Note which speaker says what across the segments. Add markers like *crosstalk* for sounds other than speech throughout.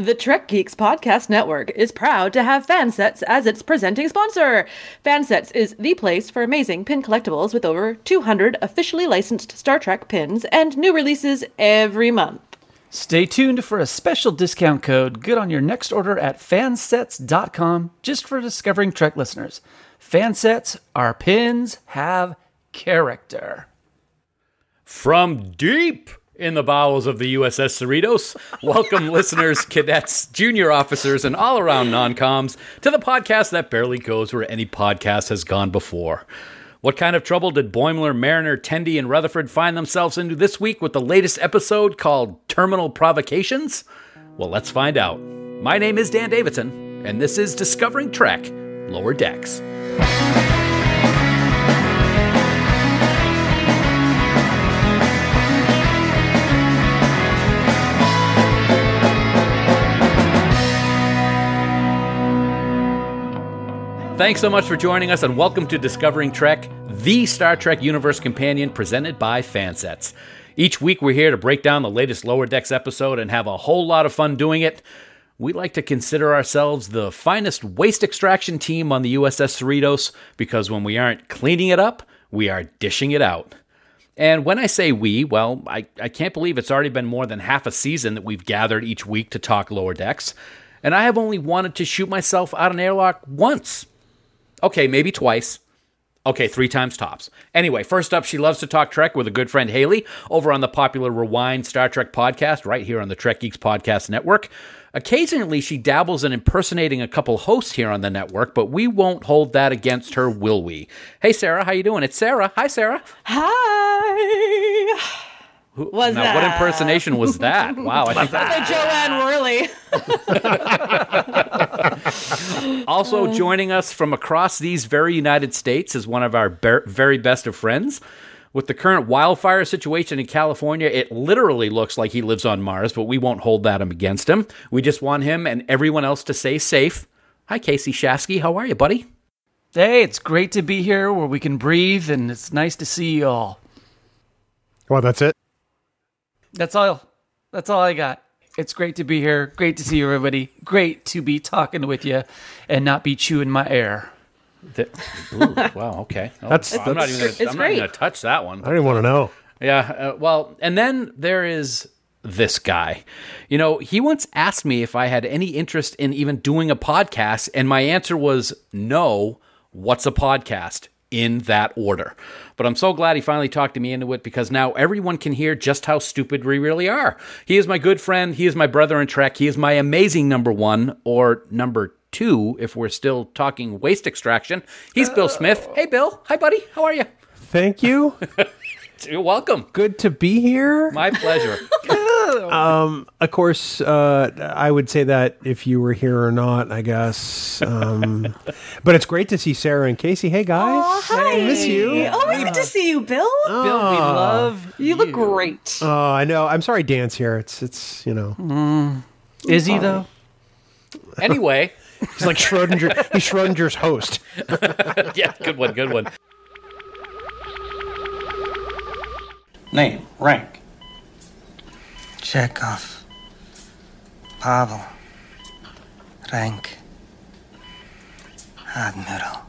Speaker 1: The Trek Geeks Podcast Network is proud to have Fansets as its presenting sponsor. Fansets is the place for amazing pin collectibles with over 200 officially licensed Star Trek pins and new releases every month.
Speaker 2: Stay tuned for a special discount code good on your next order at fansets.com just for Discovering Trek listeners. Fansets, our pins have character.
Speaker 3: From deep in the bowels of the USS Cerritos, welcome *laughs* listeners, cadets, junior officers, and all around non coms to the podcast that barely goes where any podcast has gone before. What kind of trouble did Boimler, Mariner, Tendi, and Rutherford find themselves into this week with the latest episode called Terminal Provocations? Well, let's find out. My name is Dan Davidson, and this is Discovering Trek Lower Decks. Thanks so much for joining us, and welcome to Discovering Trek, the Star Trek Universe Companion presented by Fansets. Each week, we're here to break down the latest Lower Decks episode and have a whole lot of fun doing it. We like to consider ourselves the finest waste extraction team on the USS Cerritos because when we aren't cleaning it up, we are dishing it out. And when I say we, well, I, I can't believe it's already been more than half a season that we've gathered each week to talk Lower Decks. And I have only wanted to shoot myself out an airlock once Okay, maybe twice. Okay, three times tops. Anyway, first up, she loves to talk Trek with a good friend Haley over on the popular Rewind Star Trek podcast right here on the Trek Geeks Podcast Network. Occasionally, she dabbles in impersonating a couple hosts here on the network, but we won't hold that against her, will we? Hey, Sara, how you doing? It's Sara. Hi, Sara.
Speaker 1: Hi! Was
Speaker 3: now,
Speaker 1: that?
Speaker 3: what impersonation was *laughs* that? Wow, I think
Speaker 1: The Joanne Worley. *laughs*
Speaker 3: Also joining us from across these very United States is one of our ber- very best of friends. With the current wildfire situation in California, it literally looks like he lives on Mars, but we won't hold that against him. We just want him and everyone else to stay safe. Hi, Kasey Shafsky. How are you, buddy?
Speaker 2: Hey, it's great to be here where we can breathe, and it's nice to see you all.
Speaker 4: Well, that's it.
Speaker 2: That's all. That's all I got. It's great to be here. Great to see you, everybody. Great to be talking with you and not be chewing my air.
Speaker 3: Th- Ooh, wow, okay. *laughs* Oh,
Speaker 4: That's-
Speaker 3: I'm not
Speaker 4: that's-
Speaker 3: even gonna, I'm not even going to touch that one.
Speaker 4: I don't even want to know.
Speaker 3: Yeah, uh, well, and then there is this guy. You know, he once asked me if I had any interest in even doing a podcast, and my answer was no. What's a podcast? In that order. But I'm so glad he finally talked to me into it because now everyone can hear just how stupid we really are. He is my good friend. He is my brother in Trek. He is my amazing number one or number two if we're still talking waste extraction. He's Bill Smith. Hey, Bill. Hi, buddy. How are you?
Speaker 4: Thank you. *laughs*
Speaker 3: You're welcome.
Speaker 4: Good to be here.
Speaker 3: My pleasure. *laughs*
Speaker 4: Of course, uh, I would say that if you were here or not, I guess. Um, *laughs* but it's great to see Sara and Kasey. Hey, guys.
Speaker 1: Oh, hi.
Speaker 4: I miss you.
Speaker 1: Always good to see you, Bill.
Speaker 2: Bill, we love
Speaker 1: you look great.
Speaker 4: Oh, I know. I'm sorry, Dan's here. It's, it's you know,
Speaker 2: Is he though?
Speaker 3: anyway. *laughs*
Speaker 4: he's like Schrodinger. he's Schrodinger's host.
Speaker 3: yeah, good one, good one.
Speaker 5: Name, rank.
Speaker 6: Chekhov. Pavel. Rank. Admiral.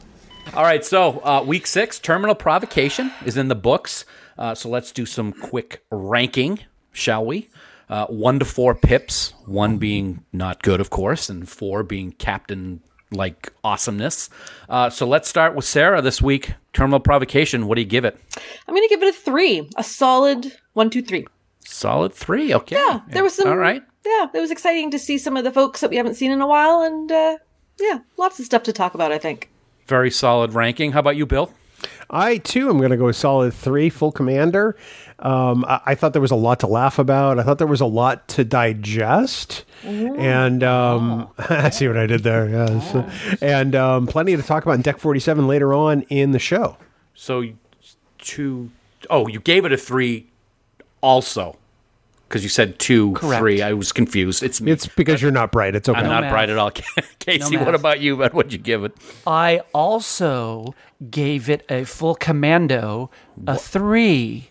Speaker 3: All right, so uh, week six, Terminal Provocation is in the books. Uh, so let's do some quick ranking, shall we? Uh, one to four pips, one being not good, of course, and four being captain like awesomeness. Uh, so let's start with Sara this week. Terminal Provocation, what do you give it?
Speaker 1: I'm going to give it a three. A solid one, two, three.
Speaker 3: Solid three, okay.
Speaker 1: Yeah, there was some.
Speaker 3: All right.
Speaker 1: Yeah, it was exciting to see some of the folks that we haven't seen in a while, and uh, yeah, lots of stuff to talk about. I think.
Speaker 3: Very solid ranking. How about you, Bill?
Speaker 4: I too am going to go with solid three, full commander. Um, I, I thought there was a lot to laugh about. I thought there was a lot to digest, and um, *laughs* I see what I did there. Yes, and um, plenty to talk about in Deck Forty Seven later on in the show.
Speaker 3: So two oh, you gave it a three also. Because you said two,
Speaker 2: Correct.
Speaker 3: three. I was confused. It's me.
Speaker 4: It's because you're not bright. It's okay.
Speaker 3: I'm not
Speaker 2: math.
Speaker 3: bright at all. *laughs* Kasey,
Speaker 2: math.
Speaker 3: what about you? What would you give it?
Speaker 2: I also gave it a full commando, a three.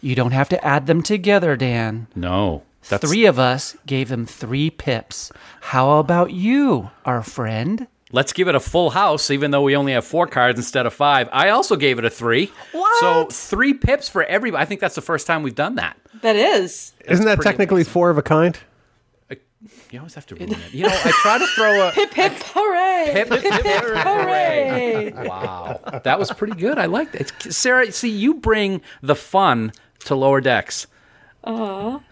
Speaker 2: You don't have to add them together, Dan.
Speaker 3: No. That's-
Speaker 2: Three of us gave him three pips. How about you, our friend?
Speaker 3: Let's give it a full house, even though we only have four cards instead of five. I also gave it a three. What? So three pips for everybody. I think that's the first time we've done that.
Speaker 1: That is.
Speaker 4: Isn't that
Speaker 3: pretty
Speaker 4: technically four of a kind?
Speaker 3: You always have to ruin it. You know, I try to throw a
Speaker 1: Hip hip hooray!
Speaker 3: pip, pip, pip,
Speaker 1: hooray! *laughs*
Speaker 3: Wow, that was pretty good. I liked it. Sara, see, you bring the fun to lower decks. Oh.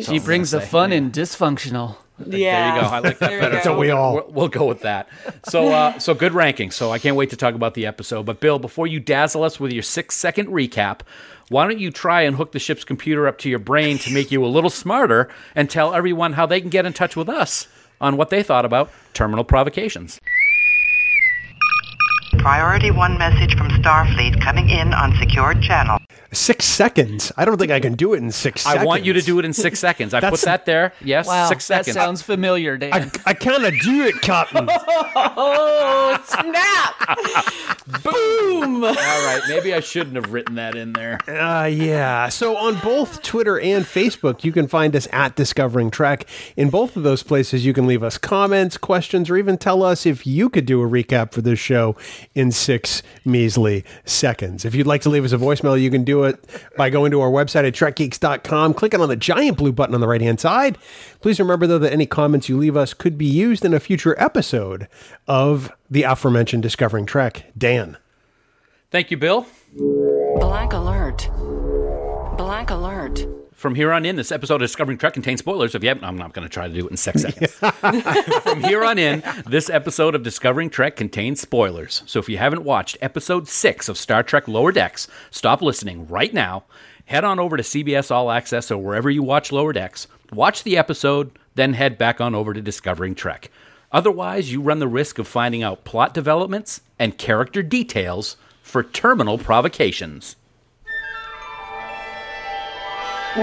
Speaker 2: She brings the fun in dysfunctional.
Speaker 1: Yeah.
Speaker 3: There you go. I like that better. So
Speaker 4: we all.
Speaker 3: We'll, we'll go with that. So, uh, so good ranking. So I can't wait to talk about the episode. But Bill, before you dazzle us with your six second recap, why don't you try and hook the ship's computer up to your brain to make you a little smarter and tell everyone how they can get in touch with us on what they thought about terminal provocations.
Speaker 7: Priority 1 message from Starfleet coming in on secured channel.
Speaker 4: Six seconds. I don't think I can do it in six seconds.
Speaker 3: I want you to do it in six seconds. I put
Speaker 4: That's-
Speaker 3: that there. Yes,
Speaker 2: Wow,
Speaker 3: six
Speaker 2: that
Speaker 3: seconds.
Speaker 2: sounds familiar, Dan.
Speaker 4: I, I kind of do it, Captain.
Speaker 1: Oh, snap! *laughs* Boom!
Speaker 3: All right, maybe I shouldn't have written that in there.
Speaker 4: Uh, yeah. So on both Twitter and Facebook, you can find us at Discovering Trek. In both of those places, you can leave us comments, questions, or even tell us if you could do a recap for this show in six measly seconds. If you'd like to leave us a voicemail, you can do it by going to our website at trekgeeks.com, clicking on the giant blue button on the right hand side. Please remember, though, that any comments you leave us could be used in a future episode of the aforementioned Discovering Trek. Dan.
Speaker 3: Thank you, Bill.
Speaker 8: Blank alert. Blank alert.
Speaker 3: From here on in, this episode of Discovering Trek contains spoilers. If you haven't, I'm not going to try to do it in six seconds. *laughs* From here on in, this episode of Discovering Trek contains spoilers. So if you haven't watched episode six of Star Trek Lower Decks, stop listening right now. Head on over to CBS All Access or wherever you watch Lower Decks. Watch the episode, then head back on over to Discovering Trek. Otherwise, you run the risk of finding out plot developments and character details for terminal provocations. It's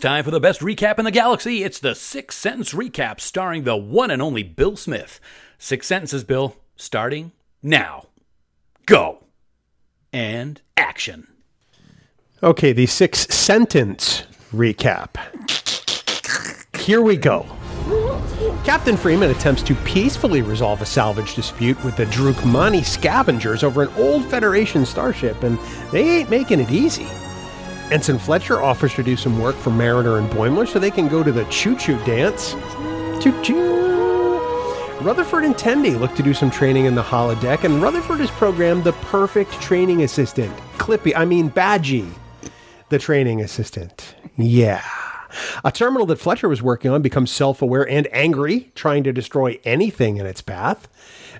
Speaker 3: time for the best recap in the galaxy. It's the six sentence recap starring the one and only Bill Smith. Six sentences, Bill, starting now. Go. And action.
Speaker 4: Okay, the six sentence recap. Here we go. Captain Freeman attempts to peacefully resolve a salvage dispute with the Drookmani scavengers over an old Federation starship, and they ain't making it easy. Ensign Fletcher offers to do some work for Mariner and Boimler so they can go to the choo choo dance. Choo choo. Rutherford and Tendi look to do some training in the holodeck, and Rutherford is programmed the perfect training assistant. Clippy, I mean Badgie, the training assistant. Yeah. A terminal that Fletcher was working on becomes self aware and angry, trying to destroy anything in its path.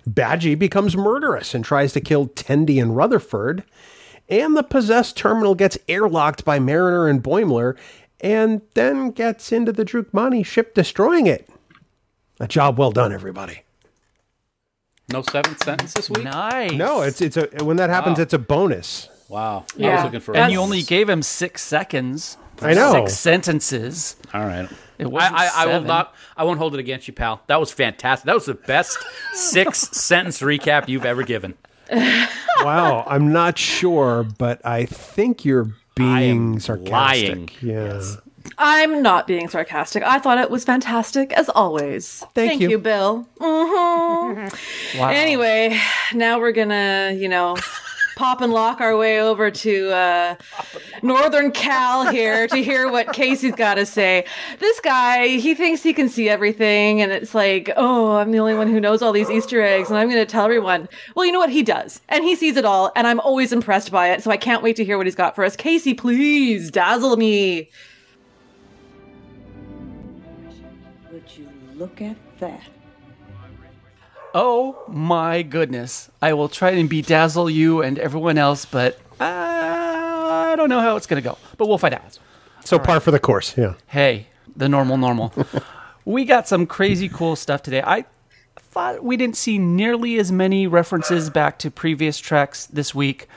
Speaker 4: Badgie becomes murderous and tries to kill Tendi and Rutherford. And the possessed terminal gets airlocked by Mariner and Boimler and then gets into the Drookmani ship, destroying it. A job well done, everybody.
Speaker 3: No seventh sentence this week?
Speaker 2: nice.
Speaker 4: No, it's it's a when that happens,
Speaker 3: Wow.
Speaker 4: it's a bonus.
Speaker 3: Wow. I
Speaker 1: Yeah.
Speaker 3: was looking for
Speaker 2: And
Speaker 1: That's-
Speaker 2: you only gave him six seconds.
Speaker 4: I know.
Speaker 2: Six sentences.
Speaker 3: All right.
Speaker 2: It
Speaker 3: I,
Speaker 2: wasn't
Speaker 3: I, I will not. I won't hold it against you, pal. That was fantastic. That was the best *laughs* six sentence recap you've ever given. *laughs*
Speaker 4: wow, I'm not sure, but I think you're being
Speaker 3: am
Speaker 4: sarcastic.
Speaker 3: lying.
Speaker 4: Yeah.
Speaker 1: I'm not being sarcastic. I thought it was fantastic as always.
Speaker 4: Thank you.
Speaker 1: Bill. hmm *laughs*
Speaker 2: Wow.
Speaker 1: Anyway, now we're gonna, you know, pop and lock our way over to uh, Northern Cal here to hear what Kasey's got to say. This guy, he thinks he can see everything, and it's like, oh, I'm the only one who knows all these Easter eggs, and I'm going to tell everyone. Well, you know what? He does, and he sees it all, and I'm always impressed by it. So I can't wait to hear what he's got for us. Kasey, please dazzle me.
Speaker 9: Would you look at that?
Speaker 2: Oh my goodness. I will try and bedazzle you and everyone else, but uh, I don't know how it's going to go. But we'll find out.
Speaker 4: So par for the course. Yeah.
Speaker 2: Hey, the normal, normal. *laughs* we got some crazy cool stuff today. I thought we didn't see nearly as many references back to previous tracks this week,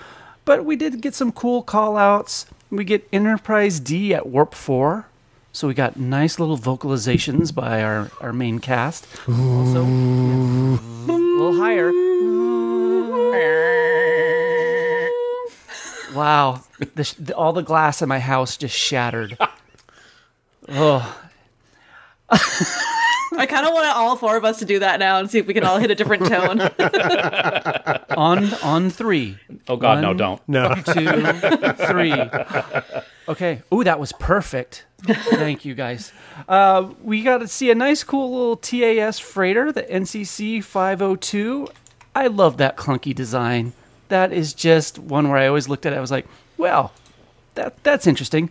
Speaker 2: but we did get some cool call outs. We get Enterprise D at Warp 4. So we got nice little vocalizations by our, our main cast. Also, yeah, a little higher. Wow, the, sh- the, all the glass in my house just shattered. Oh,
Speaker 1: I kind of want all four of us to do that now and see if we can all hit a different tone.
Speaker 2: on on three.
Speaker 3: Oh God, no,
Speaker 2: One,
Speaker 3: don't.
Speaker 4: No.
Speaker 2: two, three. Okay. Ooh, that was perfect. *laughs* Thank you, guys. Uh, we got to see a nice, cool little TAS freighter, the NCC 502. I love that clunky design. That is just one where I always looked at it. I was like, well, that that's interesting.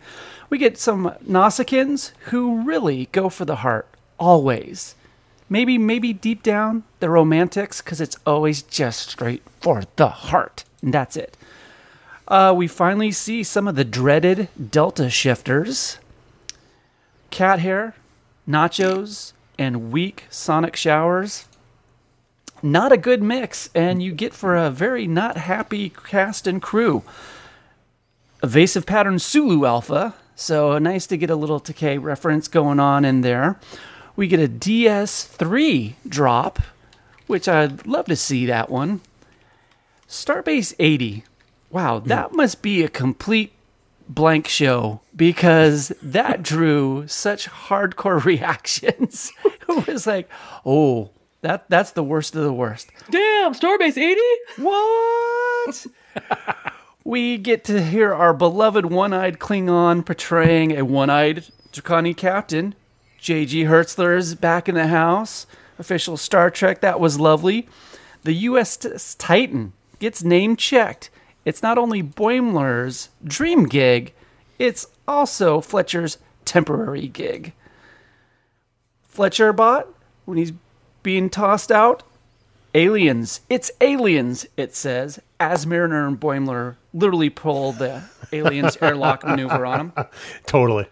Speaker 2: We get some Nausicaans who really go for the heart, always. Maybe, maybe deep down, they're romantics because it's always just straight for the heart. And that's it. Uh, we finally see some of the dreaded Delta shifters. Cat hair, nachos, and weak sonic showers. Not a good mix, and you get for a very not happy cast and crew. Evasive pattern Sulu Alpha, so nice to get a little Takei reference going on in there. We get a DS3 drop, which I'd love to see that one. Starbase 80. Wow, hmm. that must be a complete blank show because that *laughs* drew such hardcore *laughs* reactions. it was like, oh, that that's the worst of the worst.
Speaker 1: Damn, Starbase 80?
Speaker 2: What? *laughs* we get to hear our beloved one-eyed Klingon portraying a one-eyed Draconi captain. J.G. Hertzler is back in the house. Official Star Trek. That was lovely. The USS Titan gets name checked. It's not only Boimler's dream gig, it's also Fletcher's temporary gig. Fletcher bot, when he's being tossed out, aliens. It's aliens, it says, as Mariner and Boimler literally pull the aliens *laughs* airlock maneuver on him.
Speaker 4: Totally.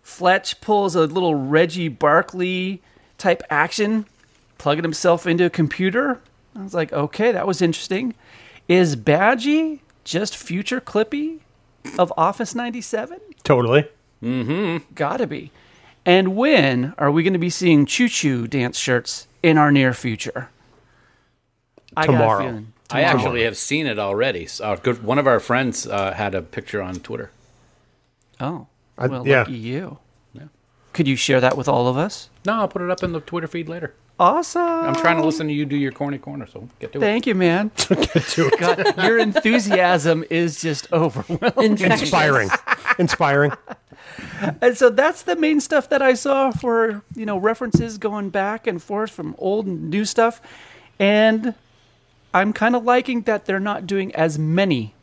Speaker 2: Fletch pulls a little Reggie Barclay type action, plugging himself into a computer. I was like, okay, that was interesting. Is Badgie just future Clippy of Office 97?
Speaker 4: Totally. Mm-hmm.
Speaker 2: Gotta be. And when are we going to be seeing Choo Choo dance shirts in our near future? I got a
Speaker 4: Tomorrow.
Speaker 3: I actually have seen it already. So, uh, good, one of our friends uh, had a picture on Twitter.
Speaker 2: Oh,
Speaker 4: I-
Speaker 2: well,
Speaker 4: yeah.
Speaker 2: lucky you. Could you share that with all of us?
Speaker 3: No, I'll put it up in the Twitter feed later.
Speaker 2: Awesome.
Speaker 3: I'm trying to listen to you do your corny corner, so get to it.
Speaker 2: Thank you, man. *laughs* Get to God, your enthusiasm is just overwhelming. *laughs*
Speaker 4: Inspiring. Inspiring.
Speaker 2: And so that's the main stuff that I saw for, you know, references going back and forth from old and new stuff. And I'm kind of liking that they're not doing as many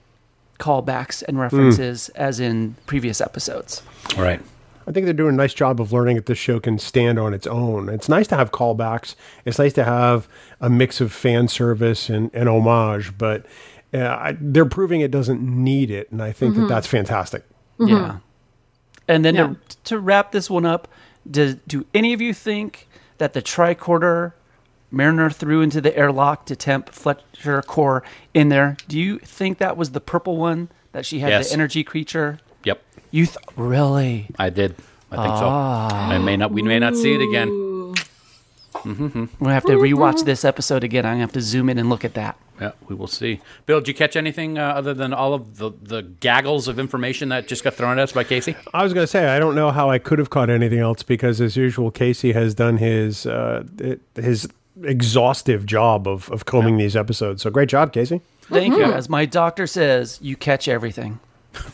Speaker 2: callbacks and references hmm. as in previous episodes.
Speaker 3: All right.
Speaker 4: I think they're doing a nice job of learning that this show can stand on its own. It's nice to have callbacks. It's nice to have a mix of fan service and, and homage, but uh, I, they're proving it doesn't need it, and I think that that's fantastic.
Speaker 2: Yeah. And then
Speaker 1: Yeah.
Speaker 2: to, to wrap this one up, do, do any of you think that the tricorder Mariner threw into the airlock to temp Fletcher core in there? Do you think that was the purple one that she had
Speaker 3: Yes.
Speaker 2: the energy creature?
Speaker 3: Yep.
Speaker 2: You th- really?
Speaker 3: I did. I think so. I may not. We may not see it again.
Speaker 2: I'm gonna have to rewatch this episode again. I'm gonna have to zoom in and look at that.
Speaker 3: Yeah, we will see. Bill, did you catch anything uh, other than all of the, the gaggles of information that just got thrown at us by Kasey?
Speaker 4: I was going to say I don't know how I could have caught anything else because, as usual, Kasey has done his uh, it- his exhaustive job of, of combing these episodes. So great job, Kasey.
Speaker 2: Thank you. As my doctor says, you catch everything.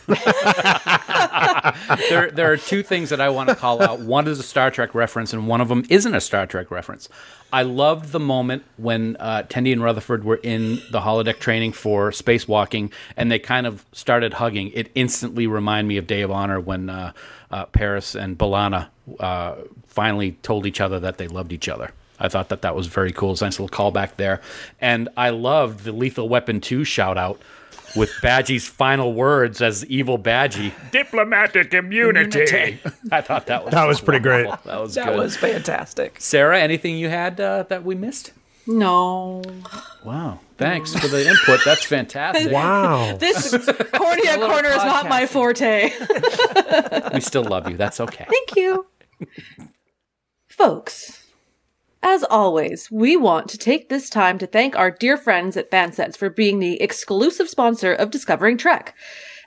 Speaker 2: *laughs*
Speaker 3: there, there are two things that I want to call out. One is a Star Trek reference, and one of them isn't a Star Trek reference. I loved the moment when uh, Tendi and Rutherford were in the holodeck training for spacewalking, and they kind of started hugging. It instantly reminded me of Day of Honor when uh, uh, Paris and B'Elanna uh, finally told each other that they loved each other. I thought that that was very cool. It's a nice little callback there, and I loved the Lethal Weapon two shout out with Badgie's final words as evil Badgie. Diplomatic immunity. I thought that was
Speaker 4: That was pretty great.
Speaker 3: That was
Speaker 2: That
Speaker 3: good.
Speaker 2: was fantastic.
Speaker 3: Sara, anything you had uh, that we missed?
Speaker 1: No.
Speaker 3: Wow. Thanks for the input. That's fantastic. *laughs*
Speaker 4: Wow.
Speaker 1: This *laughs* cornea
Speaker 2: little
Speaker 1: corner is not my forte. *laughs*
Speaker 3: We still love you. That's okay.
Speaker 1: Thank you. Folks, As always, we want to take this time to thank our dear friends at Fansets for being the exclusive sponsor of Discovering Trek.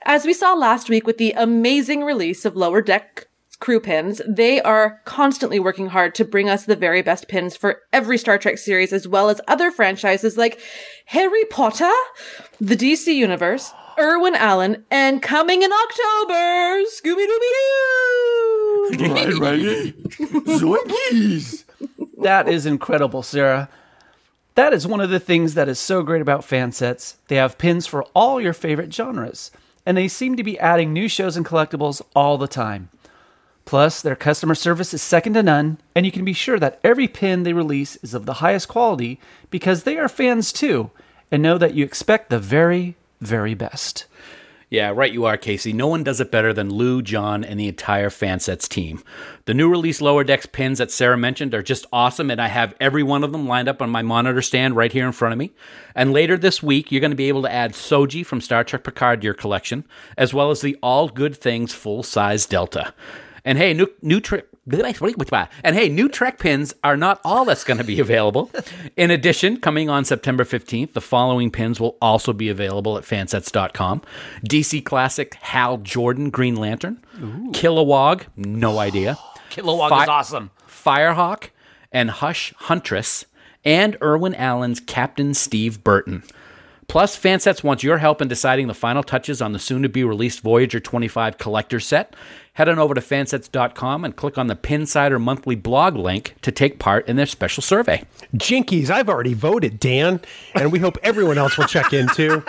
Speaker 1: As we saw last week with the amazing release of Lower Deck crew pins, they are constantly working hard to bring us the very best pins for every Star Trek series, as well as other franchises like Harry Potter, the DC Universe, Irwin Allen, and coming in October, Scooby Dooby *laughs*
Speaker 2: That is incredible, Sara. That is one of the things that is so great about fan sets. They have pins for all your favorite genres, and they seem to be adding new shows and collectibles all the time. Plus, their customer service is second to none, and you can be sure that every pin they release is of the highest quality because they are fans too, and know that you expect the very, very best.
Speaker 3: Yeah, right you are, Kasey. No one does it better than Lou, John, and the entire Fansets team. The new release Lower Decks pins that Sara mentioned are just awesome, and I have every one of them lined up on my monitor stand right here in front of me. And later this week, you're going to be able to add Soji from Star Trek Picard to your collection, as well as the All Good Things full size Delta. And hey, new new trick. And hey, new Trek pins are not all that's going to be available. *laughs* In addition, coming on September 15th, the following pins will also be available at fansets.com. DC Classic Hal Jordan Green Lantern, Kilowog, no idea. *sighs*
Speaker 2: Kilowog
Speaker 3: Fi-
Speaker 2: is awesome.
Speaker 3: Firehawk and Hush Huntress, and Irwin Allen's Captain Steve Burton. Plus, Fansets wants your help in deciding the final touches on the soon to be released Voyager 25 collector set. Head on over to fansets.com and click on the Pinsider monthly blog link to take part in their special survey.
Speaker 4: Jinkies, I've already voted, Dan, and we hope everyone else will check in too.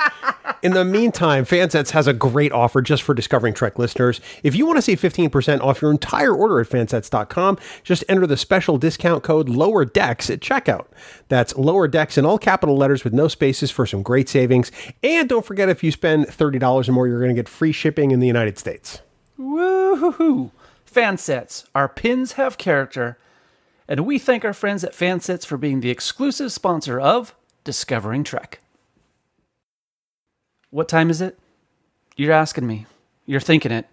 Speaker 4: In the meantime, Fansets has a great offer just for Discovering Trek listeners. If you want to save 15% off your entire order at fansets.com, just enter the special discount code Lower Decks at checkout. That's Lower Decks in all capital letters with no spaces for some great savings. And don't forget if you spend $30 or more, you're going to get free shipping in the United States.
Speaker 2: Woohoo! Hoo! Fansets. Our pins have character. And we thank our friends at Fansets for being the exclusive sponsor of Discovering Trek. What time is it? You're asking me. You're thinking it.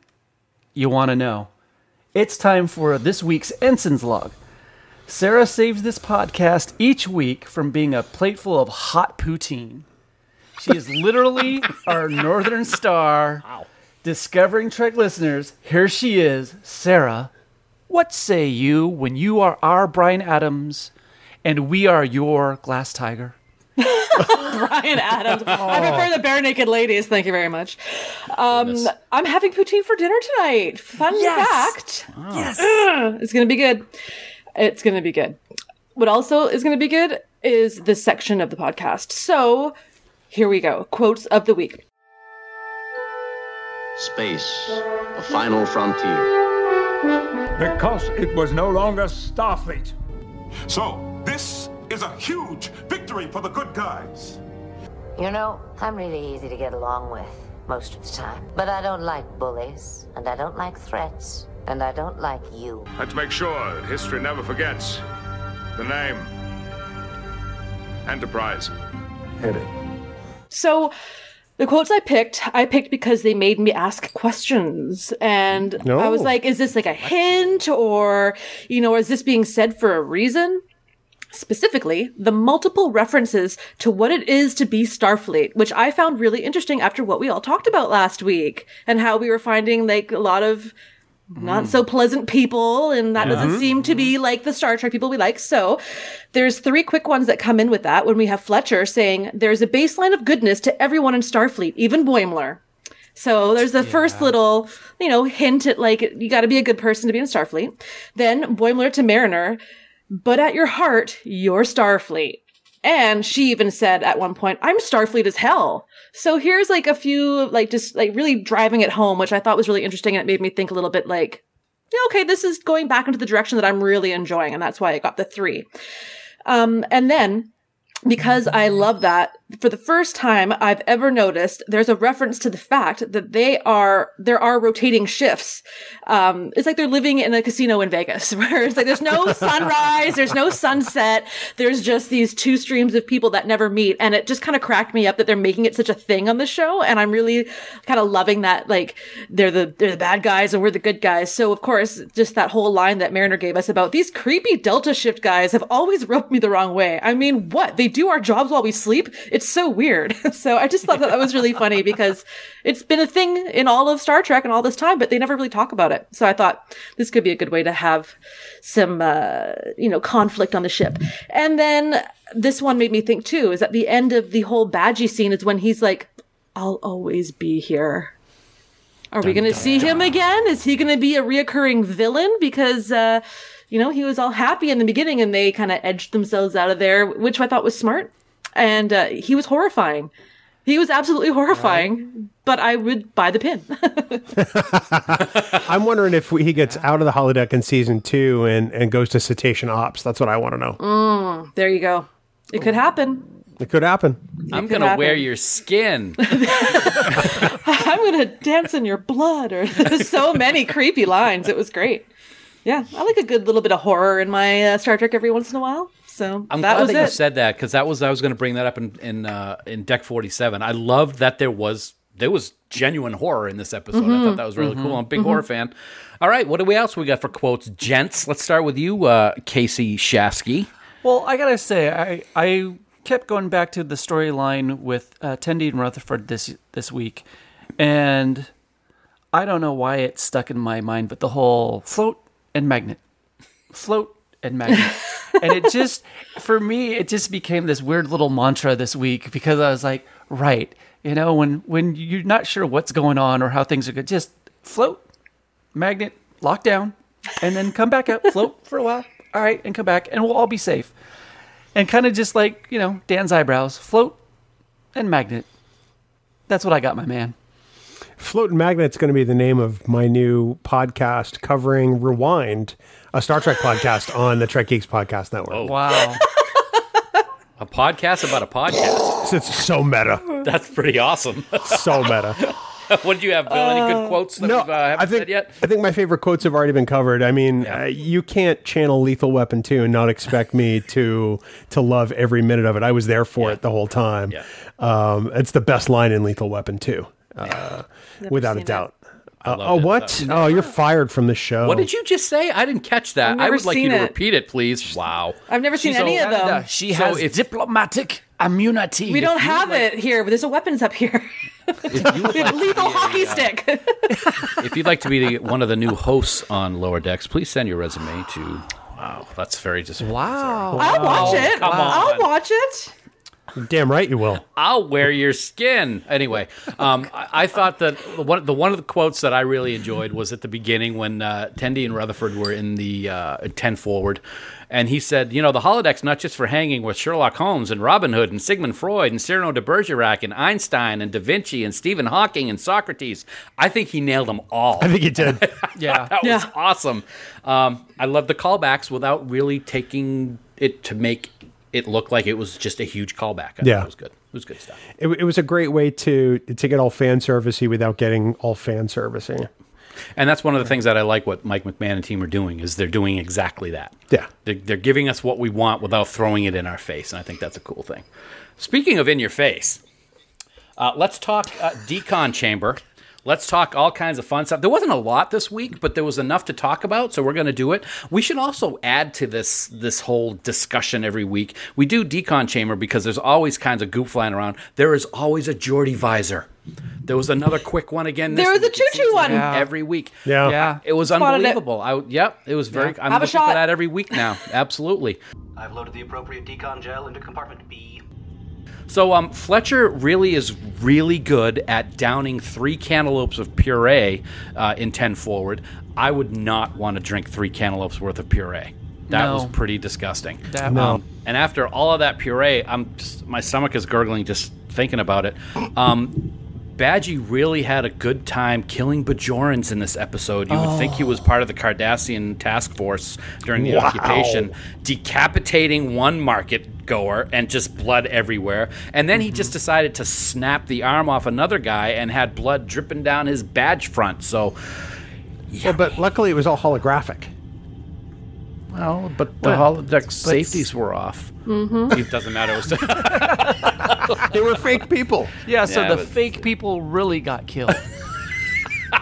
Speaker 2: You want to know. It's time for this week's Ensign's Log. Sara saves this podcast each week from being a plateful of hot poutine. She is literally our *laughs* Northern Star. Discovering Trek listeners, here she is, Sara. What say you when you are our Bryan Adams and we are your Glass Tiger?
Speaker 1: Bryan Adams. I prefer the bare naked ladies. Thank you very much. Um, I'm having poutine for dinner tonight. Fun fact.
Speaker 2: Yes.
Speaker 1: Ugh, it's going to be good. It's going to be good. What also is going to be good is this section of the podcast. So here we go. Quotes of the week.
Speaker 10: Space, the final frontier.
Speaker 11: Because it was no longer Starfleet.
Speaker 12: So, this is a huge victory for the good guys.
Speaker 13: You know, I'm really easy to get along with most of the time. But I don't like bullies, and I don't like threats, and I don't like you.
Speaker 11: Let's make sure that history never forgets the name Enterprise.
Speaker 12: Hit it.
Speaker 1: So the quotes I picked, I picked because they made me ask questions. And I was like, is this like a hint or, you know, is this being said for a reason? Specifically, the multiple references to what it is to be Starfleet, which I found really interesting after what we all talked about last week and how we were finding like a lot of not so pleasant people and that doesn't
Speaker 14: Mhm.
Speaker 1: seem to be like the Star Trek people we like. So there's three quick ones that come in with that when we have Fletcher saying there's a baseline of goodness to everyone in Starfleet, even Boimler. So there's the first little, you know, hint at like you got to be a good person to be in Starfleet. Then Boimler to Mariner, but at your heart, you're Starfleet. And she even said at one point, I'm Starfleet as hell. So here's like a few, like just like really driving it home, which I thought was really interesting. And it made me think a little bit like, yeah, okay, this is going back into the direction that I'm really enjoying. And that's why I got the three. Um, and then because I love that, for the first time I've ever noticed, there's a reference to the fact that they are, there are rotating shifts. Um, it's like they're living in a casino in Vegas *laughs* where it's like there's no sunrise, there's no sunset. There's just these two streams of people that never meet. And it just kind of cracked me up that they're making it such a thing on the show. And I'm really kind of loving that. Like they're the, they're the bad guys and we're the good guys. So of course, just that whole line that Mariner gave us about these creepy Delta shift guys have always rubbed me the wrong way. I mean, what? They do our jobs while we sleep? It's so weird. *laughs* so I just thought that that was really funny because it's been a thing in all of Star Trek and all this time, but they never really talk about it. So I thought this could be a good way to have some, uh, you know, conflict on the ship. And then this one made me think too, is at the end of the whole Badgie scene is when he's like, I'll always be here. Are we going to see him again? Is he going to be a reoccurring villain? Because, uh, you know, he was all happy in the beginning and they kind of edged themselves out of there, which I thought was smart. And uh, he was horrifying. He was absolutely horrifying, but I would buy the pin. *laughs*
Speaker 4: I'm wondering if he gets out of the holodeck in season two and, and goes to Cetacean Ops. That's what I want to know.
Speaker 1: mm, there you go. It could happen.
Speaker 4: It could happen.
Speaker 3: I'm gonna wear your skin. *laughs* *laughs*
Speaker 1: I'm going to dance in your blood. Or so many creepy lines. It was great. Yeah, I like a good little bit of horror in my uh, Star Trek every once in a while. So
Speaker 3: I'm
Speaker 1: that
Speaker 3: glad
Speaker 1: was
Speaker 3: that you
Speaker 1: it.
Speaker 3: said that because that was I was going to bring that up in in uh, in Deck 47. I loved that there was there was genuine horror in this episode. I
Speaker 1: Mhm.
Speaker 3: thought that was really
Speaker 1: Mhm.
Speaker 3: cool. I'm a big
Speaker 1: Mhm.
Speaker 3: horror fan. All right, what do we else we got for quotes, gents? Let's start with you, uh, Kasey Shasky.
Speaker 2: Well, I gotta say, I I kept going back to the storyline with uh, Tendi and Rutherford this this week, and I don't know why it stuck in my mind, but the whole float and magnet, float and magnet, and it *laughs* just for me it just became this weird little mantra this week because I was like, right, you know, when when you're not sure what's going on or how things are good, just float, magnet, lock down, and then come back up, float for a while, all right, and come back, and we'll all be safe and kind of just like you know Dan's eyebrows, float and magnet. That's what I got, my man.
Speaker 4: Float and Magnet's going to be the name of my new podcast covering Rewind, a Star Trek podcast on the Trek Geeks Podcast Network.
Speaker 2: Oh, wow. *laughs*
Speaker 3: A podcast about a podcast.
Speaker 4: It's so meta.
Speaker 3: That's pretty awesome. *laughs*
Speaker 4: So meta.
Speaker 3: what did you have, Bill? Any good quotes that
Speaker 4: no,
Speaker 3: we've, uh, haven't
Speaker 4: I think,
Speaker 3: said yet?
Speaker 4: I think my favorite quotes have already been covered. I mean, uh, you can't channel Lethal Weapon 2 and not expect me to to love every minute of it. I was there for it the whole time. Um, it's the best line in Lethal Weapon 2, uh, without a doubt. Uh, oh,
Speaker 3: it.
Speaker 4: what? Oh, you're fired from the show.
Speaker 3: What did you just say? I didn't catch that.
Speaker 1: I've
Speaker 3: I
Speaker 1: never
Speaker 3: would like you to
Speaker 1: it.
Speaker 3: repeat it, please. Wow.
Speaker 1: I've never seen
Speaker 3: So-
Speaker 1: any of them. *laughs*
Speaker 2: She
Speaker 3: So
Speaker 2: has
Speaker 3: if-
Speaker 2: diplomatic immunity.
Speaker 1: We don't have it here, but there's a weapons up here.
Speaker 3: If you would *laughs*
Speaker 1: We have
Speaker 3: like
Speaker 1: lethal
Speaker 3: be a,
Speaker 1: hockey
Speaker 3: uh,
Speaker 1: stick.
Speaker 3: If you'd like to be the, one of the new hosts on Lower Decks, please send your resume to. *gasps* Wow, that's very disappointing.
Speaker 2: Wow.
Speaker 1: I'll watch it.
Speaker 3: come
Speaker 1: I'll watch it.
Speaker 4: Damn right you will.
Speaker 3: I'll wear your skin. Anyway, um, I, I thought that the one, the one of the quotes that I really enjoyed was at the beginning when uh, Tendi and Rutherford were in the uh, 10 forward. And he said, you know, the holodeck's not just for hanging with Sherlock Holmes and Robin Hood and Sigmund Freud and Cyrano de Bergerac and Einstein and Da Vinci and Stephen Hawking and Socrates. I think he nailed them all.
Speaker 4: I think he did. *laughs*
Speaker 2: Yeah.
Speaker 3: that was awesome. Um, I love the callbacks without really taking it to make it looked like it was just a huge callback. I
Speaker 4: Yeah.
Speaker 3: it was good. It was good stuff.
Speaker 4: It, it was a great way to to get all fan servicey without getting all fan servicey.
Speaker 3: And that's one of the things that I like what Mike McMahan and team are doing is they're doing exactly that.
Speaker 4: Yeah.
Speaker 3: They're, they're giving us what we want without throwing it in our face, and I think that's a cool thing. Speaking of in your face, uh, let's talk uh, decon chamber. Let's talk all kinds of fun stuff. There wasn't a lot this week, but there was enough to talk about, so we're going to do it. We should also add to this this whole discussion every week. We do decon chamber because there's always kinds of goop flying around. There is always a Geordi visor. There was another quick one again. This
Speaker 1: There was a
Speaker 3: week. It
Speaker 1: choo-choo
Speaker 3: seems
Speaker 1: one.
Speaker 2: Yeah.
Speaker 3: every week.
Speaker 4: Yeah.
Speaker 2: Yeah.
Speaker 3: It was
Speaker 1: Spotted it.
Speaker 3: unbelievable. I, yep, it was very. I'm
Speaker 1: Have a
Speaker 3: looking for
Speaker 1: shot.
Speaker 3: that every week now. Absolutely.
Speaker 10: I've loaded the appropriate decon gel into compartment B.
Speaker 3: So um, Fletcher really is really good at downing three cantaloupes of puree uh, in ten forward. I would not want to drink three cantaloupes worth of puree. That
Speaker 2: No.
Speaker 3: was pretty disgusting.
Speaker 2: That-
Speaker 4: No.
Speaker 3: Um, and after all of that puree, I'm just, my stomach is gurgling just thinking about it. Um, Badgie really had a good time killing Bajorans in this episode. You would think he was part of the Cardassian task force during the
Speaker 4: Wow.
Speaker 3: occupation, decapitating one market goer and just blood everywhere. And then he just decided to snap the arm off another guy and had blood dripping down his badge front. So,
Speaker 4: Well, but luckily it was all holographic.
Speaker 3: well, but the
Speaker 2: Well,
Speaker 3: holodeck safeties were off.
Speaker 1: Mm-hmm.
Speaker 3: It doesn't matter. It was *laughs* *laughs*
Speaker 4: They were fake people.
Speaker 2: Yeah, so
Speaker 3: Yeah,
Speaker 2: the
Speaker 3: but-
Speaker 2: fake people really got killed.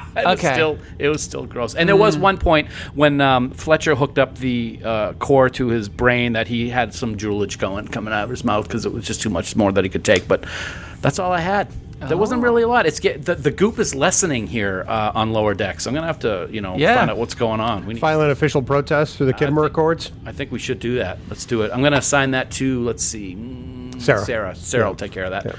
Speaker 2: *laughs*
Speaker 3: it was still it was still gross. And there was one point when um, Fletcher hooked up the uh, core to his brain that he had some droolage going coming out of his mouth because it was just too much more that he could take. But that's all I had. There wasn't really a lot. It's get the, the goop is lessening here uh, on lower decks. I'm gonna have to you know
Speaker 2: Yeah.
Speaker 3: find out what's going on. We need,
Speaker 4: File an official protest through the Khitomer Accords.
Speaker 3: I think we should do that. Let's do it. I'm gonna assign that to let's see, mm,
Speaker 4: Sara.
Speaker 3: Sara. Sara
Speaker 4: Yeah.
Speaker 3: will take care of that.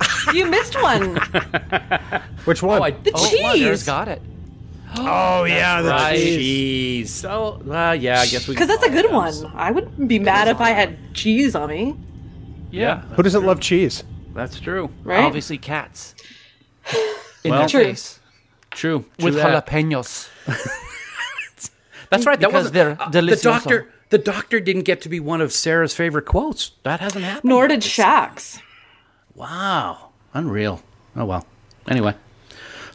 Speaker 3: *laughs*
Speaker 1: You missed one. *laughs*
Speaker 4: Which one?
Speaker 3: Oh, I,
Speaker 1: The
Speaker 2: oh,
Speaker 1: cheese.
Speaker 2: got it. *gasps*
Speaker 4: Oh, yeah, the
Speaker 3: right.
Speaker 4: cheese.
Speaker 3: cheese. So uh, yeah, I guess we
Speaker 1: Because that's a good
Speaker 3: that.
Speaker 1: one. I wouldn't be mad if I had cheese on me.
Speaker 3: Yeah,
Speaker 4: Who doesn't love cheese?
Speaker 3: that's true.
Speaker 1: Right?
Speaker 2: Obviously, cats. *sighs* In
Speaker 3: Well-
Speaker 2: their
Speaker 1: True.
Speaker 3: True. true
Speaker 2: With
Speaker 3: that.
Speaker 2: jalapenos. *laughs*
Speaker 3: That's right. That
Speaker 2: Because
Speaker 3: was
Speaker 2: they're
Speaker 3: the doctor. The doctor didn't get to be one of Sara's favorite quotes. That hasn't happened.
Speaker 1: Nor did Shax.
Speaker 3: Wow, unreal. Oh well. Anyway,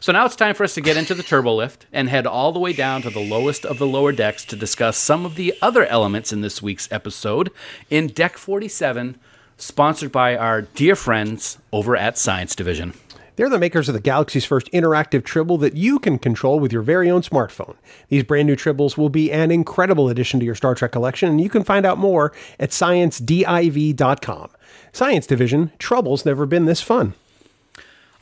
Speaker 3: so now it's time for us to get into the turbo lift and head all the way down to the lowest of the lower decks to discuss some of the other elements in this week's episode in Deck 47, sponsored by our dear friends over at Science Division.
Speaker 4: They're the makers of the galaxy's first interactive tribble that you can control with your very own smartphone. These brand new tribbles will be an incredible addition to your Star Trek collection, and you can find out more at sciencediv.com. Science Division, trouble's never been this fun.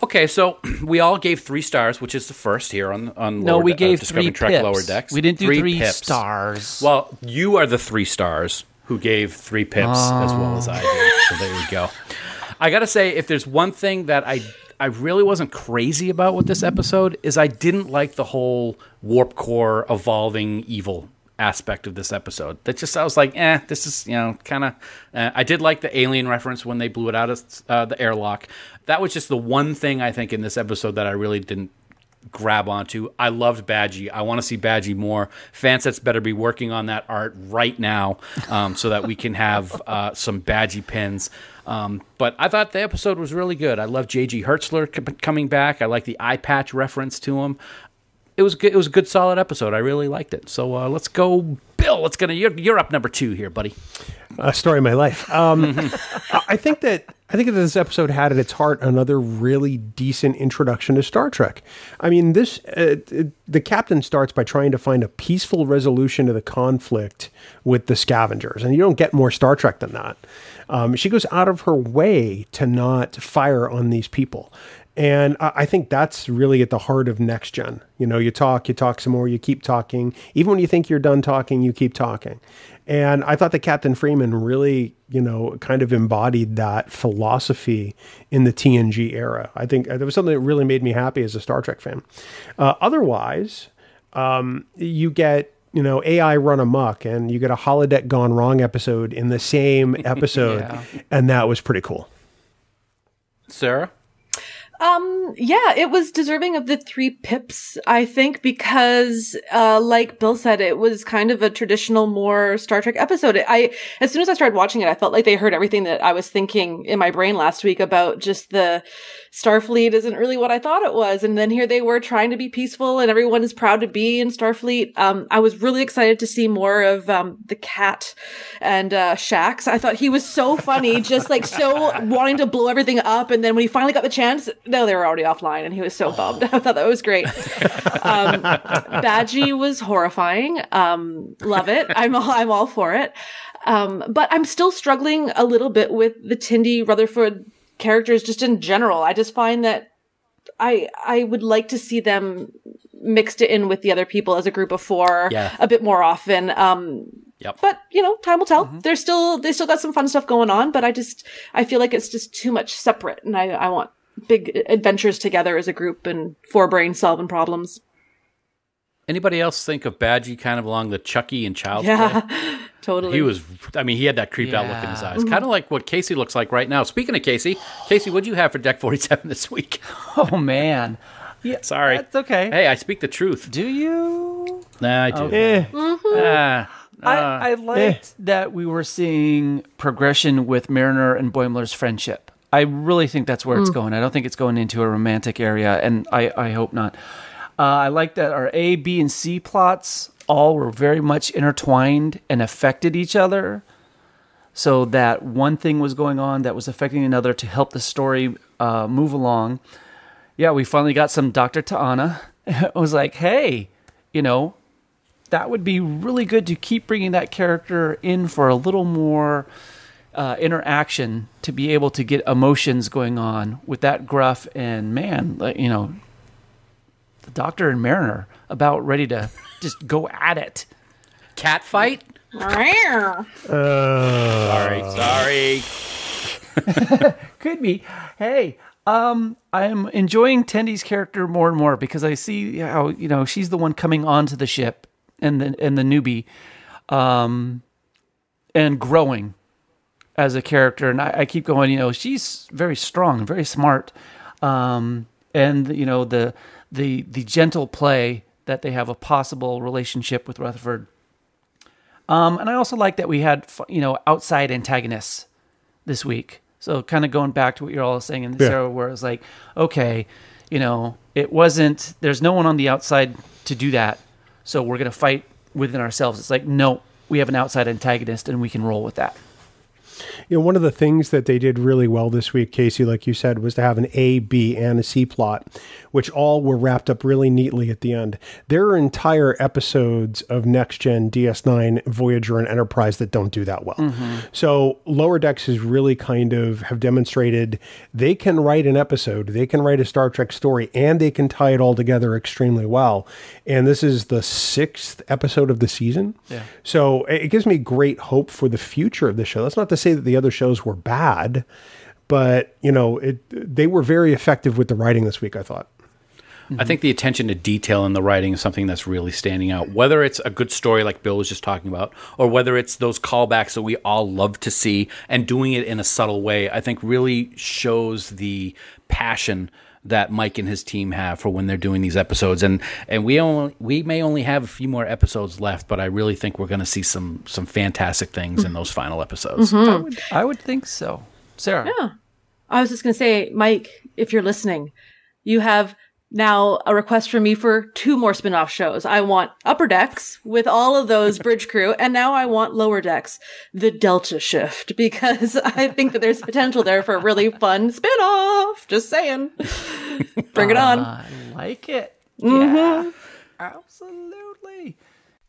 Speaker 3: Okay, so *clears throat* we all gave three stars, which is the first here on on
Speaker 2: No,
Speaker 3: lower
Speaker 2: we
Speaker 3: de- uh,
Speaker 2: gave
Speaker 3: Discovery
Speaker 2: three
Speaker 3: Trek
Speaker 2: pips.
Speaker 3: lower decks.
Speaker 2: We didn't do three
Speaker 3: pips.
Speaker 2: stars.
Speaker 3: Well, you are the three stars who gave three pips as well as I did. So there you go. I gotta say, if there's one thing that I I really wasn't crazy about with this episode is I didn't like the whole warp core evolving evil aspect of this episode. That just I was like, eh, this is you know kind of. Uh, I did like the alien reference when they blew it out of uh, the airlock. That was just the one thing I think in this episode that I really didn't grab onto. I loved Badgie. I want to see Badgie more. Fansets better be working on that art right now um, so that we can have *laughs* uh, some Badgie pins. Um, but I thought the episode was really good. I love J.G. Hertzler c- coming back. I like the eye patch reference to him. It was good. It was a good, solid episode. I really liked it. So uh, let's go, Bill. Let's gonna. You're, you're up number two here, buddy.
Speaker 4: a story of my life. Um, *laughs* I- think that I think that this episode had at its heart another really decent introduction to Star Trek. I mean, this uh, the captain starts by trying to find a peaceful resolution to the conflict with the scavengers, and you don't get more Star Trek than that. Um, she goes out of her way to not fire on these people. And I think that's really at the heart of next gen. You know, you talk, you talk some more, you keep talking. Even when you think you're done talking, you keep talking. And I thought that Captain Freeman really, you know, kind of embodied that philosophy in the TNG era. I think uh, that was something that really made me happy as a Star Trek fan. Uh, otherwise, um, you get you know AI run amok, and you get a holodeck gone wrong episode in the same *laughs* episode,
Speaker 2: Yeah.
Speaker 4: and that was pretty cool.
Speaker 3: Sarah.
Speaker 1: Um, yeah, it was deserving of the three pips, I think, because, uh, like Bill said, it was kind of a traditional, more Star Trek episode. I, as soon as I started watching it, I felt like they heard everything that I was thinking in my brain last week about just the Starfleet isn't really what I thought it was. And then here they were trying to be peaceful and everyone is proud to be in Starfleet. Um, I was really excited to see more of, um, the cat and, uh, Shax. I thought he was so funny, just like so wanting to blow everything up. And then when he finally got the chance, no, they were already offline and he was so bummed. *laughs* I thought that was great. Um, Badgie was horrifying. Um, love it. I'm all, I'm all for it. Um, but I'm still struggling a little bit with the Tendi Rutherford characters just in general. I just find that I I would like to see them mixed in with the other people as a group of four
Speaker 3: Yeah.
Speaker 1: a bit more often. Um,
Speaker 3: Yep.
Speaker 1: but you know, time will tell. They're still they still got some fun stuff going on, but I just I feel like it's just too much separate, and I I want big adventures together as a group and four brain solving problems.
Speaker 3: Anybody else think of Badgie kind of along the Chucky and Child's Play? *laughs*
Speaker 1: Yeah, Totally.
Speaker 3: He was, I mean, he had that creeped out look in his
Speaker 2: Yeah.
Speaker 3: eyes. Kind of like what Kasey looks like right now. Speaking of Kasey, Kasey, what do you have for deck 47 *laughs* this week?
Speaker 2: Oh man. Yeah,
Speaker 3: Sorry.
Speaker 2: That's okay.
Speaker 3: Hey, I speak the truth.
Speaker 2: Do you?
Speaker 3: Nah, I do.
Speaker 4: Eh.
Speaker 3: Ah,
Speaker 2: I,
Speaker 3: uh,
Speaker 2: I liked that we were seeing progression with Mariner and Boimler's friendship. I really think that's where it's
Speaker 1: Mm.
Speaker 2: going. I don't think it's going into a romantic area, and I, I hope not. Uh, I like that our A, B, and C plots all were very much intertwined and affected each other. So that one thing was going on that was affecting another to help the story uh, move along. Yeah, we finally got some Dr. Ta'ana. I was like, hey, you know, that would be really good to keep bringing that character in for a little more uh, interaction to be able to get emotions going on with that gruff and man, you know, the Doctor and Mariner about ready to just go at it.
Speaker 3: cat fight?
Speaker 4: Uh,
Speaker 3: Sorry, sorry. *laughs*
Speaker 2: Could be. Hey, um, I'm enjoying Tendi's character more and more because I see how you know she's the one coming onto the ship and the and the newbie, um, and growing as a character. And I, I keep going. You know, she's very strong, very smart, um, and you know the the the gentle play that they have a possible relationship with Rutherford. Um, and I also like that we had you know outside antagonists this week. So kind of going back to what you're all saying in this
Speaker 4: Yeah.
Speaker 2: era where it's like, okay, you know, it wasn't there's no one on the outside to do that. So we're gonna fight within ourselves. It's like, no, we have an outside antagonist and we can roll with that.
Speaker 4: You know, one of the things that they did really well this week, Kasey, like you said, was to have an A, B, and a C plot, which all were wrapped up really neatly at the end. There are entire episodes of Next Gen, DS9, Voyager, and Enterprise that don't do that well. Mm-hmm. So Lower Decks has really kind of have demonstrated they can write an episode, they can write a Star Trek story, and they can tie it all together extremely well. And this is the sixth episode of the season.
Speaker 2: Yeah.
Speaker 4: So it it gives me great hope for the future of the show. That's not to say that the other shows were bad, but you know, it they were very effective with the writing this week. I thought.
Speaker 3: I think the attention to detail in the writing is something that's really standing out. Whether it's a good story like Bill was just talking about, or whether it's those callbacks that we all love to see and doing it in a subtle way, I think really shows the passion that Mike and his team have for when they're doing these episodes. And and we only we may only have a few more episodes left, but I really think we're going to see some some fantastic things in those final episodes. Mm-hmm.
Speaker 2: I would I would think so. Sara.
Speaker 1: Yeah. I was just going to say, Mike, if you're listening, you have now a request from me for two more spin-off shows. I want Upper Decks with all of those *laughs* bridge crew, and now I want Lower Decks, the Delta Shift, *laughs* because I think that there's potential there for a really fun spin-off. Just saying. Bring it on.
Speaker 2: I like it.
Speaker 1: Mm-hmm.
Speaker 2: Yeah. Absolutely.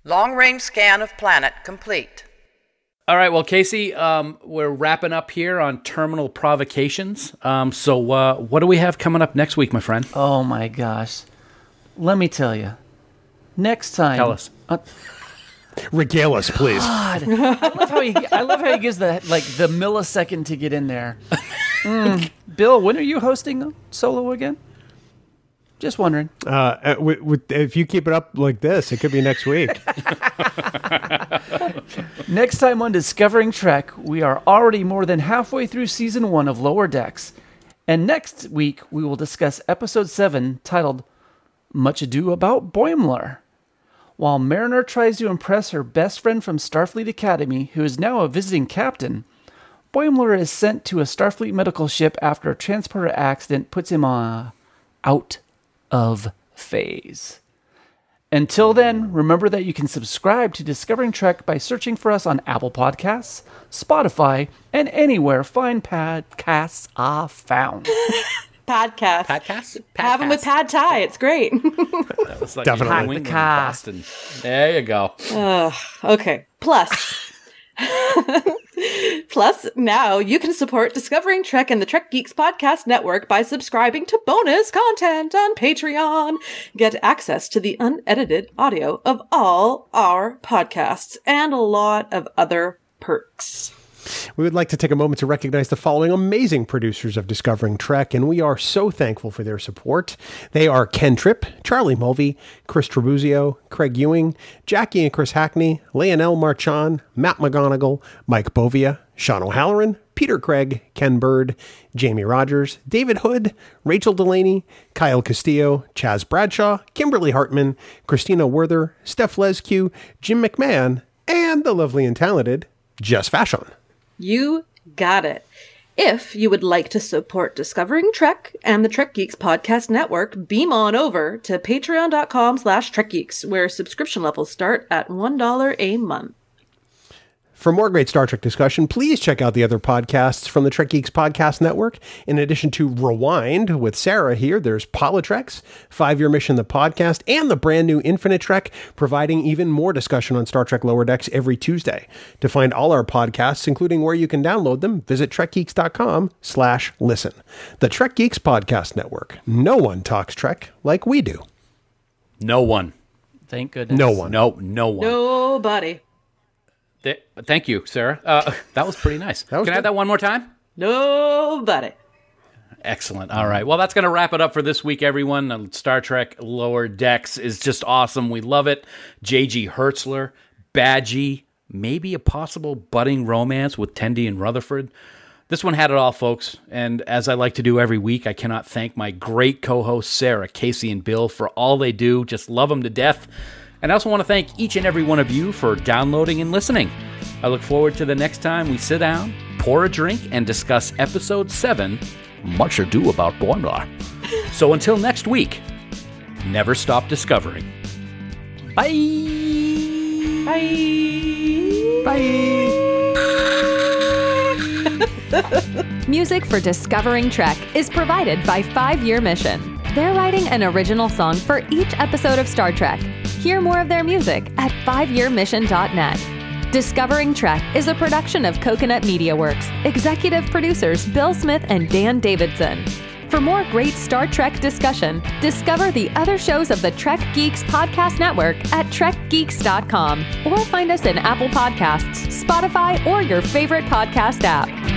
Speaker 7: Long range scan of planet complete.
Speaker 3: All right, well, Kasey, um, we're wrapping up here on terminal provocations. Um, so, uh, what do we have coming up next week, my friend?
Speaker 2: Oh my gosh. Let me tell you. Next time.
Speaker 3: Tell us.
Speaker 2: Uh,
Speaker 4: Regale us, please.
Speaker 2: God, I love how he. I love how he gives the like the millisecond to get in there. *laughs* Mm. Bill, when are you hosting solo again? Just wondering.
Speaker 4: Uh, uh, with, with, if you keep it up like this, it could be next week. *laughs*
Speaker 2: Next time on Discovering Trek, we are already more than halfway through season one of Lower Decks. And next week, we will discuss episode seven titled Much Ado About Boimler. While Mariner tries to impress her best friend from Starfleet Academy, who is now a visiting captain, Boimler is sent to a Starfleet medical ship after a transporter accident puts him uh, out of phase. Until then, remember that you can subscribe to Discovering Trek by searching for us on Apple Podcasts, Spotify, and anywhere fine podcasts are found. *laughs*
Speaker 1: Podcast.
Speaker 3: Podcast?
Speaker 1: Have them with pad thai. It's great. *laughs*
Speaker 3: That was like
Speaker 4: Definitely.
Speaker 3: New England,
Speaker 2: The car.
Speaker 3: Boston. There you go.
Speaker 1: Ugh, okay. Plus. *laughs* Plus, now you can support Discovering Trek and the Trek Geeks Podcast Network by subscribing to bonus content on Patreon. Get access to the unedited audio of all our podcasts and a lot of other perks.
Speaker 4: We would like to take a moment to recognize the following amazing producers of Discovering Trek, and we are so thankful for their support. They are Ken Tripp, Charlie Mulvey, Chris Trabuzio, Craig Ewing, Jackie and Chris Hackney, Leonel Marchand, Matt McGonigal, Mike Bovia, Sean O'Halloran, Peter Craig, Ken Bird, Jamie Rogers, David Hood, Rachel Delaney, Kyle Castillo, Chaz Bradshaw, Kimberly Hartman, Christina Werther, Steph Lescue, Jim McMahon, and the lovely and talented Jess Fashion.
Speaker 1: You got it. If you would like to support Discovering Trek and the Trek Geeks Podcast Network, beam on over to patreon.com slash trekgeeks, where subscription levels start at $1 a month.
Speaker 4: For more great Star Trek discussion, please check out the other podcasts from the Trek Geeks Podcast Network. In addition to Rewind with Sara here, there's Politirex, Five Year Mission, the podcast, and the brand new Infinite Trek, providing even more discussion on Star Trek Lower Decks every Tuesday. To find all our podcasts, including where you can download them, visit trekgeeks.com slash listen. The Trek Geeks Podcast Network. No one talks Trek like we do.
Speaker 3: No one.
Speaker 2: Thank goodness.
Speaker 4: No one.
Speaker 3: No, no one.
Speaker 1: Nobody.
Speaker 3: Th- thank you, Sara. Uh, *laughs* that was pretty nice.
Speaker 4: was
Speaker 3: Can I have that one more time?
Speaker 1: Nobody.
Speaker 3: Excellent. All right. Well, that's going to wrap it up for this week, everyone. Star Trek Lower Decks is just awesome. We love it. J.G. Hertzler, Badgey, maybe a possible budding romance with Tendi and Rutherford. This one had it all, folks. And as I like to do every week, I cannot thank my great co hosts, Sara, Kasey, and Bill, for all they do. Just love them to death. And I also want to thank each and every one of you for downloading and listening. I look forward to the next time we sit down, pour a drink, and discuss episode 7 Much Ado About Boimler. *laughs* so until next week, never stop discovering. Bye. Bye!
Speaker 2: Bye! *laughs*
Speaker 14: Music for Discovering Trek is provided by Five Year Mission. They're writing an original song for each episode of Star Trek. Hear more of their music at fiveyearmission.net. Discovering Trek is a production of Coconut Media Works. Executive producers Bill Smith and Dan Davidson. For more great Star Trek discussion, discover the other shows of the Trek Geeks Podcast Network at trekgeeks.com or find us in Apple Podcasts, Spotify, or your favorite podcast app.